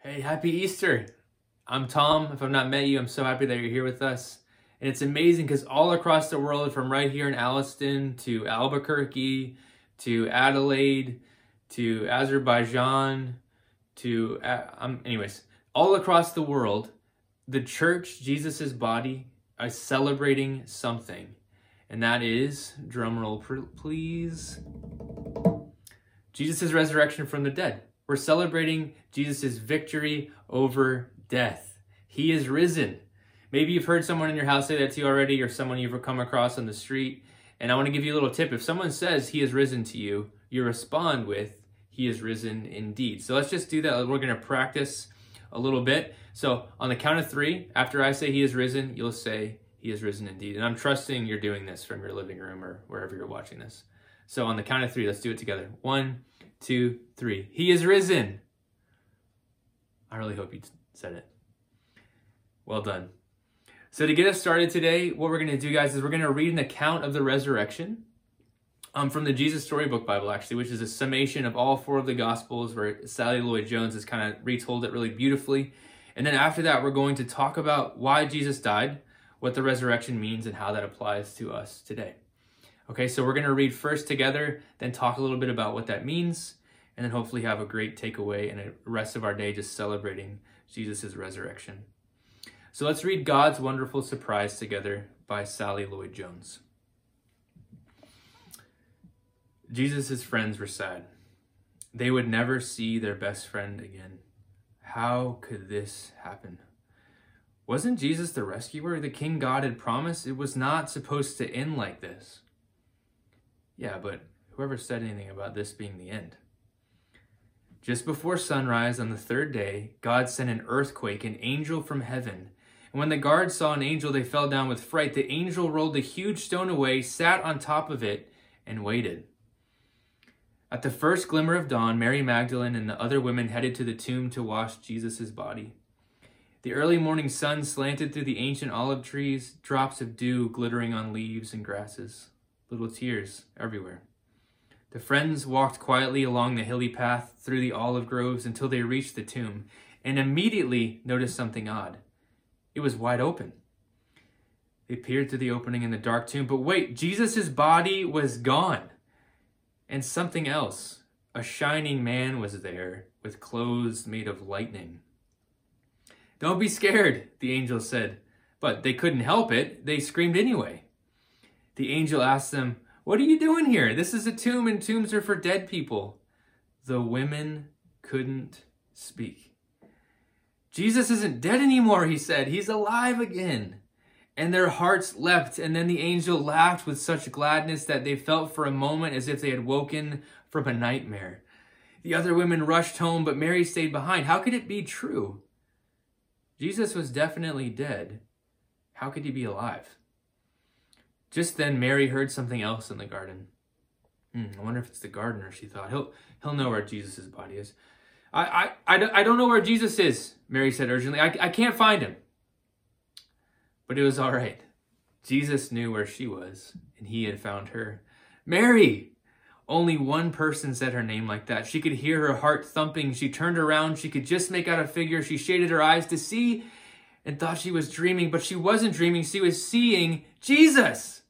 Hey, happy Easter. I'm Tom. If I've not met you, I'm so happy that you're here with us. And it's amazing because all across the world, from right here in Alliston to Albuquerque to Adelaide to Azerbaijan to, uh, um, anyways, all across the world, the church, Jesus' body, is celebrating something. And that is, drumroll please, Jesus' resurrection from the dead. We're celebrating Jesus' victory over death. He is risen. Maybe you've heard someone in your house say that to you already, or someone you've come across on the street. And I want to give you a little tip. If someone says he is risen to you, you respond with, he is risen indeed. So let's just do that. We're going to practice a little bit. So on the count of three, after I say he is risen, you'll say he is risen indeed. And I'm trusting you're doing this from your living room or wherever you're watching this. So on the count of three, let's do it together. One, two, three. He is risen. I really hope you said it. Well done. So to get us started today, what we're going to do, guys, is we're going to read an account of the resurrection um, from the Jesus Storybook Bible, actually, which is a summation of all four of the Gospels, where Sally Lloyd Jones has kind of retold it really beautifully. And then after that, we're going to talk about why Jesus died, what the resurrection means, and how that applies to us today. Okay, so we're going to read first together, then talk a little bit about what that means, and then hopefully have a great takeaway and a rest of our day just celebrating Jesus' resurrection. So let's read God's Wonderful Surprise together by Sally Lloyd Jones. Jesus' friends were sad. They would never see their best friend again. How could this happen? Wasn't Jesus the rescuer, the king God had promised? It was not supposed to end like this. Yeah, but whoever said anything about this being the end? Just before sunrise on the third day, God sent an earthquake, an angel from heaven. And when the guards saw an angel, they fell down with fright. The angel rolled a huge stone away, sat on top of it, and waited. At the first glimmer of dawn, Mary Magdalene and the other women headed to the tomb to wash Jesus' body. The early morning sun slanted through the ancient olive trees, drops of dew glittering on leaves and grasses, little tears everywhere. The friends walked quietly along the hilly path through the olive groves until they reached the tomb and immediately noticed something odd. It was wide open. They peered through the opening in the dark tomb, but wait, Jesus' body was gone. And something else. A shining man was there with clothes made of lightning. Don't be scared, the angel said. But they couldn't help it. They screamed anyway. The angel asked them, What are you doing here? This is a tomb, and tombs are for dead people. The women couldn't speak. Jesus isn't dead anymore, he said. He's alive again and their hearts leapt. And then the angel laughed with such gladness that they felt for a moment as if they had woken from a nightmare. The other women rushed home, but Mary stayed behind. How could it be true? Jesus was definitely dead. How could he be alive? Just then, Mary heard something else in the garden. Hmm, I wonder if it's the gardener, she thought. He'll, he'll know where Jesus' body is. I, I, I, I don't know where Jesus is, Mary said urgently. I, I can't find him. But it was all right. Jesus knew where she was, and he had found her. Mary! Only one person said her name like that. She could hear her heart thumping. She turned around. She could just make out a figure. She shaded her eyes to see and thought she was dreaming, but she wasn't dreaming. She was seeing Jesus.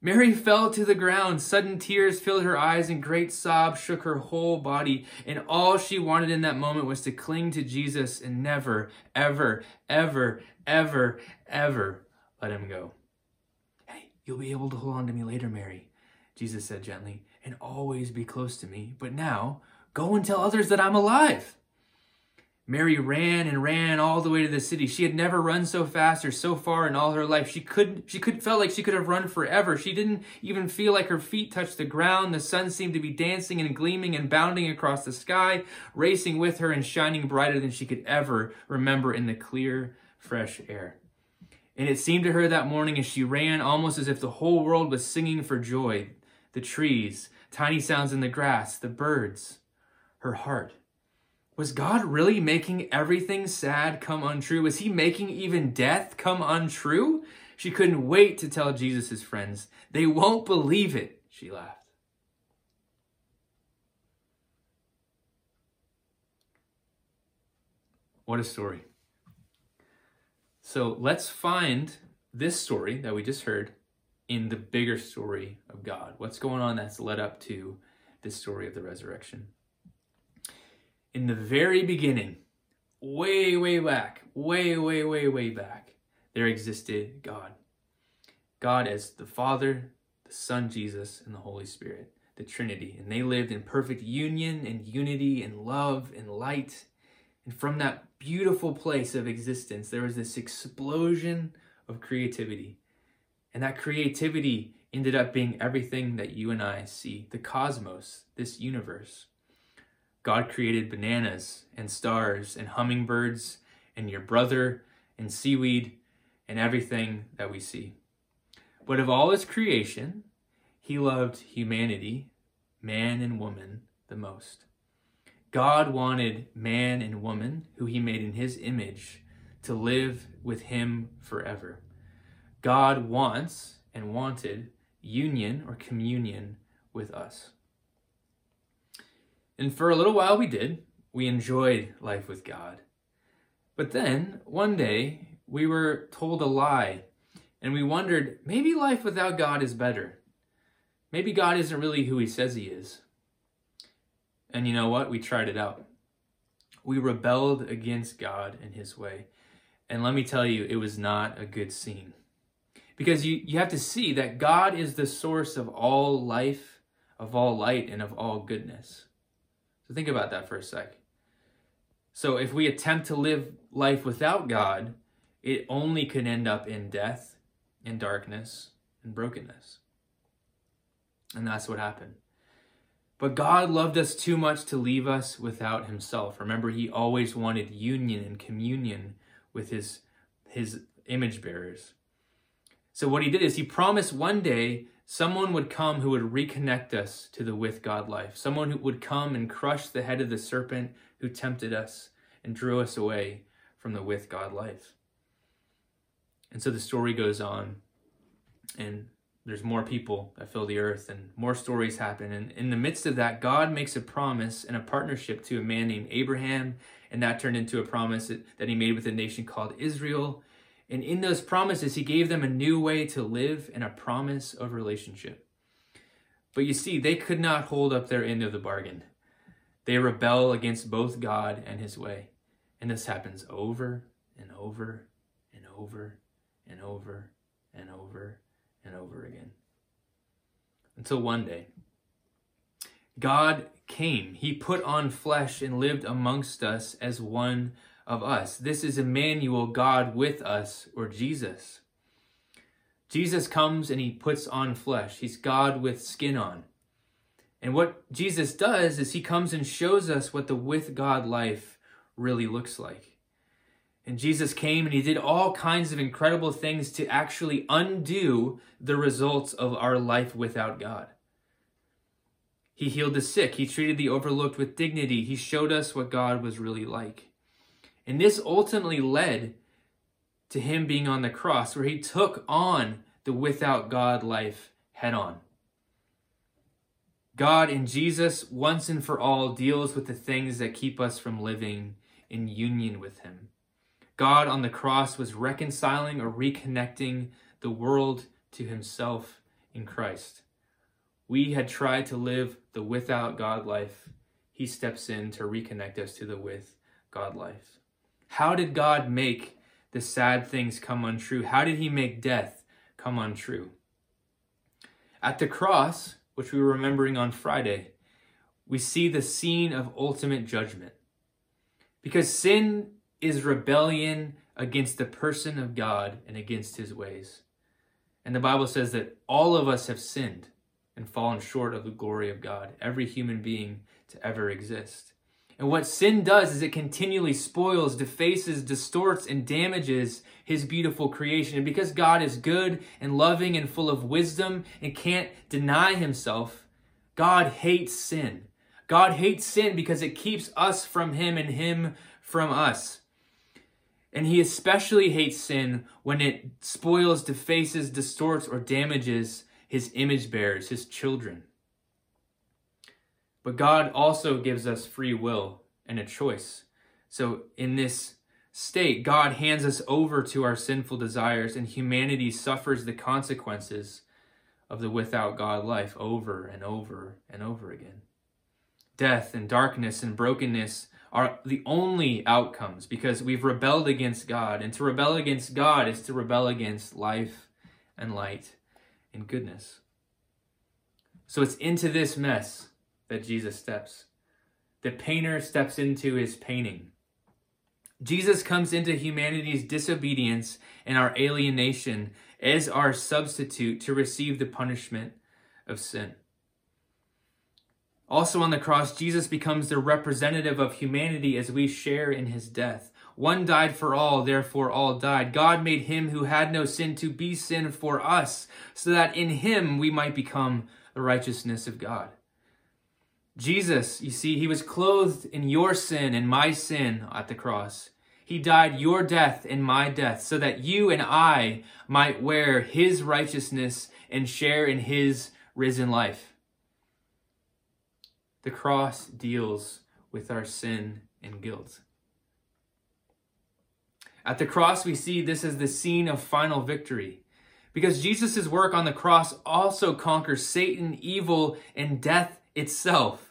Mary fell to the ground. Sudden tears filled her eyes and great sobs shook her whole body. And all she wanted in that moment was to cling to Jesus and never, ever, ever, ever, ever let him go. Hey, you'll be able to hold on to me later, Mary, Jesus said gently, and always be close to me. But now, go and tell others that I'm alive. Mary ran and ran all the way to the city. She had never run so fast or so far in all her life. She couldn't, she could felt like she could have run forever. She didn't even feel like her feet touched the ground. The sun seemed to be dancing and gleaming and bounding across the sky, racing with her and shining brighter than she could ever remember in the clear, fresh air. And it seemed to her that morning as she ran almost as if the whole world was singing for joy. The trees, tiny sounds in the grass, the birds, her heart. Was God really making everything sad come untrue? Was he making even death come untrue? She couldn't wait to tell Jesus' friends. They won't believe it, she laughed. What a story. So let's find this story that we just heard in the bigger story of God. What's going on that's led up to this story of the resurrection? In the very beginning, way, way back, way, way, way, way back, there existed God. God as the Father, the Son Jesus, and the Holy Spirit, the Trinity. And they lived in perfect union and unity and love and light. And from that beautiful place of existence, there was this explosion of creativity. And that creativity ended up being everything that you and I see the cosmos, this universe. God created bananas and stars and hummingbirds and your brother and seaweed and everything that we see. But of all his creation, he loved humanity, man and woman, the most. God wanted man and woman, who he made in his image, to live with him forever. God wants and wanted union or communion with us. And for a little while we did. We enjoyed life with God. But then, one day, we were told a lie and we wondered maybe life without God is better. Maybe God isn't really who he says he is. And you know what? We tried it out. We rebelled against God and his way. And let me tell you, it was not a good scene. Because you, you have to see that God is the source of all life, of all light, and of all goodness. So think about that for a sec. So if we attempt to live life without God, it only can end up in death, in darkness, and brokenness. And that's what happened. But God loved us too much to leave us without himself. Remember, he always wanted union and communion with his, his image bearers. So what he did is he promised one day someone would come who would reconnect us to the with God life. Someone who would come and crush the head of the serpent who tempted us and drew us away from the with God life. And so the story goes on, and there's more people that fill the earth, and more stories happen. And in the midst of that, God makes a promise and a partnership to a man named Abraham, and that turned into a promise that he made with a nation called Israel. And in those promises, he gave them a new way to live and a promise of relationship. But you see, they could not hold up their end of the bargain. They rebel against both God and his way. And this happens over and over and over and over and over and over again. Until one day, God came. He put on flesh and lived amongst us as one of us. This is Emmanuel, God with us, or Jesus. Jesus comes and he puts on flesh. He's God with skin on. And what Jesus does is he comes and shows us what the with God life really looks like. And Jesus came and he did all kinds of incredible things to actually undo the results of our life without God. He healed the sick. He treated the overlooked with dignity. He showed us what God was really like. And this ultimately led to him being on the cross, where he took on the without God life head on. God in Jesus, once and for all, deals with the things that keep us from living in union with him. God on the cross was reconciling or reconnecting the world to himself in Christ. We had tried to live the without God life. He steps in to reconnect us to the with God life. How did God make the sad things come untrue? How did he make death come untrue? At the cross, which we were remembering on Friday, we see the scene of ultimate judgment. Because sin is rebellion against the person of God and against his ways. And the Bible says that all of us have sinned and fallen short of the glory of God, every human being to ever exist. And what sin does is it continually spoils, defaces, distorts, and damages his beautiful creation. And because God is good and loving and full of wisdom and can't deny himself, God hates sin. God hates sin because it keeps us from him and him from us. And he especially hates sin when it spoils, defaces, distorts, or damages his image bearers, his children. But God also gives us free will and a choice. So in this state, God hands us over to our sinful desires, and humanity suffers the consequences of the without God life over and over and over again. Death and darkness and brokenness are the only outcomes because we've rebelled against God. And to rebel against God is to rebel against life and light and goodness. So it's into this mess that Jesus steps. The painter steps into his painting. Jesus comes into humanity's disobedience and our alienation as our substitute to receive the punishment of sin. Also on the cross, Jesus becomes the representative of humanity as we share in his death. One died for all, therefore all died. God made him who had no sin to be sin for us, so that in him we might become the righteousness of God. Jesus, you see, he was clothed in your sin and my sin at the cross. He died your death and my death so that you and I might wear his righteousness and share in his risen life. The cross deals with our sin and guilt. At the cross, we see this as the scene of final victory. Because Jesus' work on the cross also conquers Satan, evil, and death itself.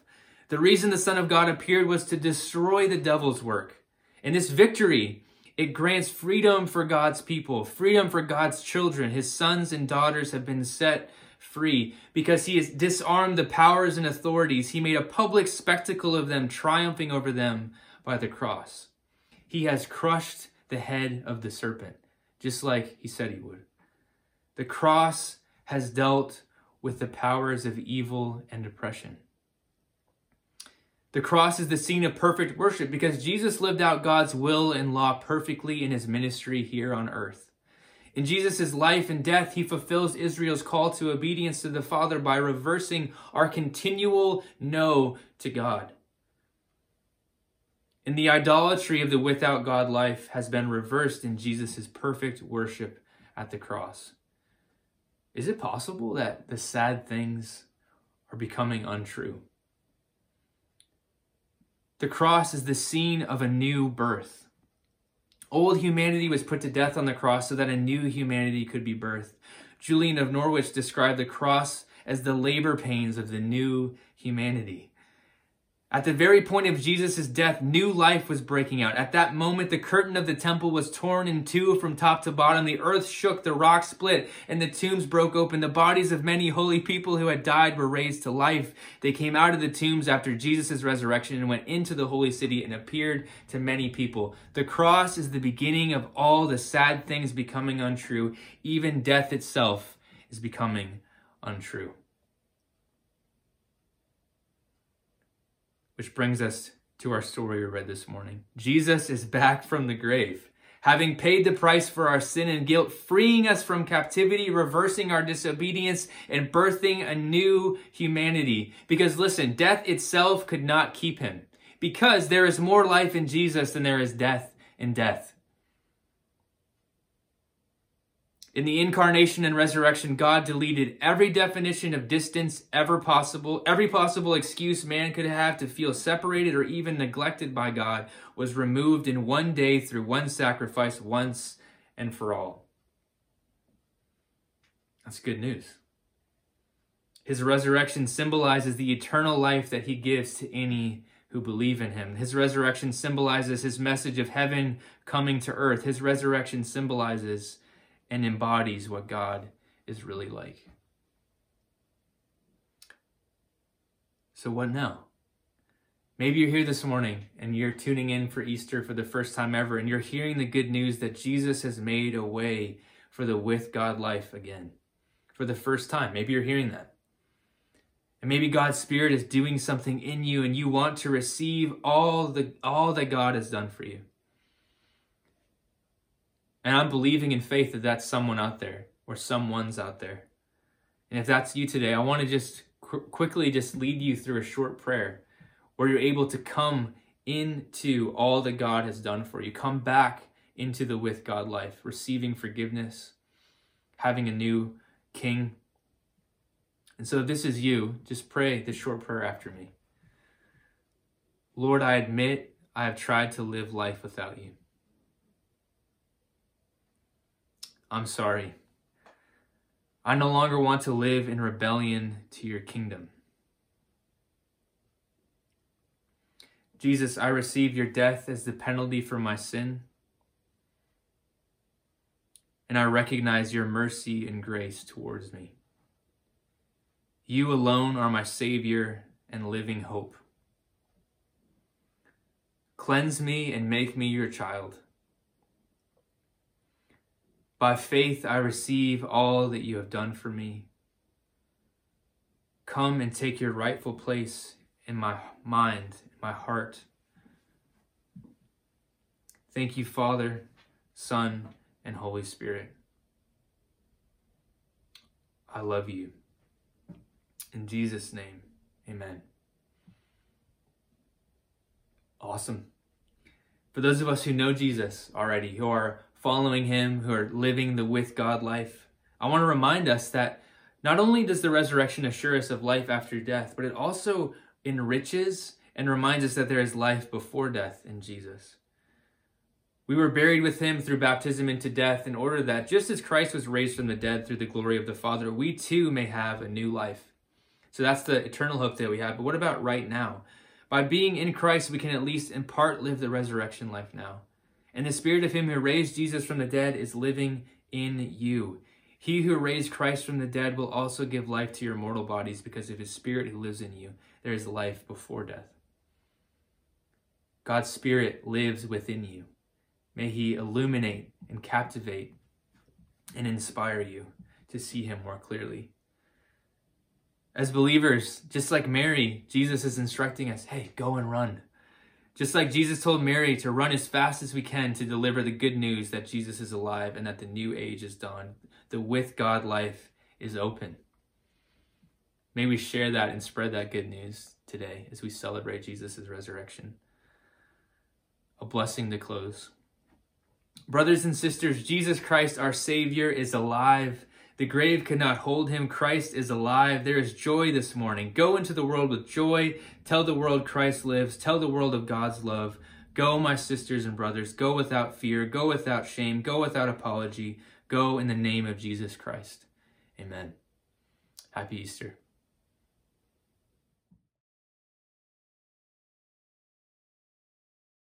The reason the Son of God appeared was to destroy the devil's work. And this victory, it grants freedom for God's people, freedom for God's children. His sons and daughters have been set free because he has disarmed the powers and authorities. He made a public spectacle of them, triumphing over them by the cross. He has crushed the head of the serpent, just like he said he would. The cross has dealt with the powers of evil and oppression. The cross is the scene of perfect worship because Jesus lived out God's will and law perfectly in his ministry here on earth. In Jesus' life and death, he fulfills Israel's call to obedience to the Father by reversing our continual no to God. And the idolatry of the without God life has been reversed in Jesus' perfect worship at the cross. Is it possible that the sad things are becoming untrue? The cross is the scene of a new birth. Old humanity was put to death on the cross so that a new humanity could be birthed. Julian of Norwich described the cross as the labor pains of the new humanity. At the very point of Jesus' death, new life was breaking out. At that moment, the curtain of the temple was torn in two from top to bottom. The earth shook, the rock split, and the tombs broke open. The bodies of many holy people who had died were raised to life. They came out of the tombs after Jesus' resurrection and went into the holy city and appeared to many people. The cross is the beginning of all the sad things becoming untrue. Even death itself is becoming untrue. Which brings us to our story we read this morning. Jesus is back from the grave, having paid the price for our sin and guilt, freeing us from captivity, reversing our disobedience, and birthing a new humanity. Because listen, death itself could not keep him. Because there is more life in Jesus than there is death in death. In the incarnation and resurrection, God deleted every definition of distance ever possible. Every possible excuse man could have to feel separated or even neglected by God was removed in one day through one sacrifice once and for all. That's good news. His resurrection symbolizes the eternal life that he gives to any who believe in him. His resurrection symbolizes his message of heaven coming to earth. His resurrection symbolizes and embodies what God is really like. So, what now? Maybe you're here this morning and you're tuning in for Easter for the first time ever, and you're hearing the good news that Jesus has made a way for the with God life again for the first time. Maybe you're hearing that. And maybe God's Spirit is doing something in you and you want to receive all the all that God has done for you. And I'm believing in faith that that's someone out there or someone's out there. And if that's you today, I want to just qu- quickly just lead you through a short prayer where you're able to come into all that God has done for you. Come back into the with God life, receiving forgiveness, having a new king. And so if this is you, just pray this short prayer after me. Lord, I admit I have tried to live life without you. I'm sorry. I no longer want to live in rebellion to your kingdom. Jesus, I receive your death as the penalty for my sin. And I recognize your mercy and grace towards me. You alone are my Savior and living hope. Cleanse me and make me your child. By faith, I receive all that you have done for me. Come and take your rightful place in my mind, in my heart. Thank you, Father, Son, and Holy Spirit. I love you. In Jesus' name, amen. Awesome. For those of us who know Jesus already, who are following him, who are living the with God life, I want to remind us that not only does the resurrection assure us of life after death, but it also enriches and reminds us that there is life before death in Jesus. We were buried with him through baptism into death in order that just as Christ was raised from the dead through the glory of the Father, we too may have a new life. So that's the eternal hope that we have. But what about right now? By being in Christ, we can at least in part live the resurrection life now. And the spirit of him who raised Jesus from the dead is living in you. He who raised Christ from the dead will also give life to your mortal bodies because of his spirit who lives in you. There is life before death. God's spirit lives within you. May he illuminate and captivate and inspire you to see him more clearly. As believers, just like Mary, Jesus is instructing us hey, go and run. Just like Jesus told Mary to run as fast as we can to deliver the good news that Jesus is alive and that the new age is dawned, the with God life is open. May we share that and spread that good news today as we celebrate Jesus' resurrection. A blessing to close. Brothers and sisters, Jesus Christ, our Savior, is alive. The grave could not hold him. Christ is alive. There is joy this morning. Go into the world with joy. Tell the world Christ lives. Tell the world of God's love. Go, my sisters and brothers. Go without fear. Go without shame. Go without apology. Go in the name of Jesus Christ. Amen. Happy Easter.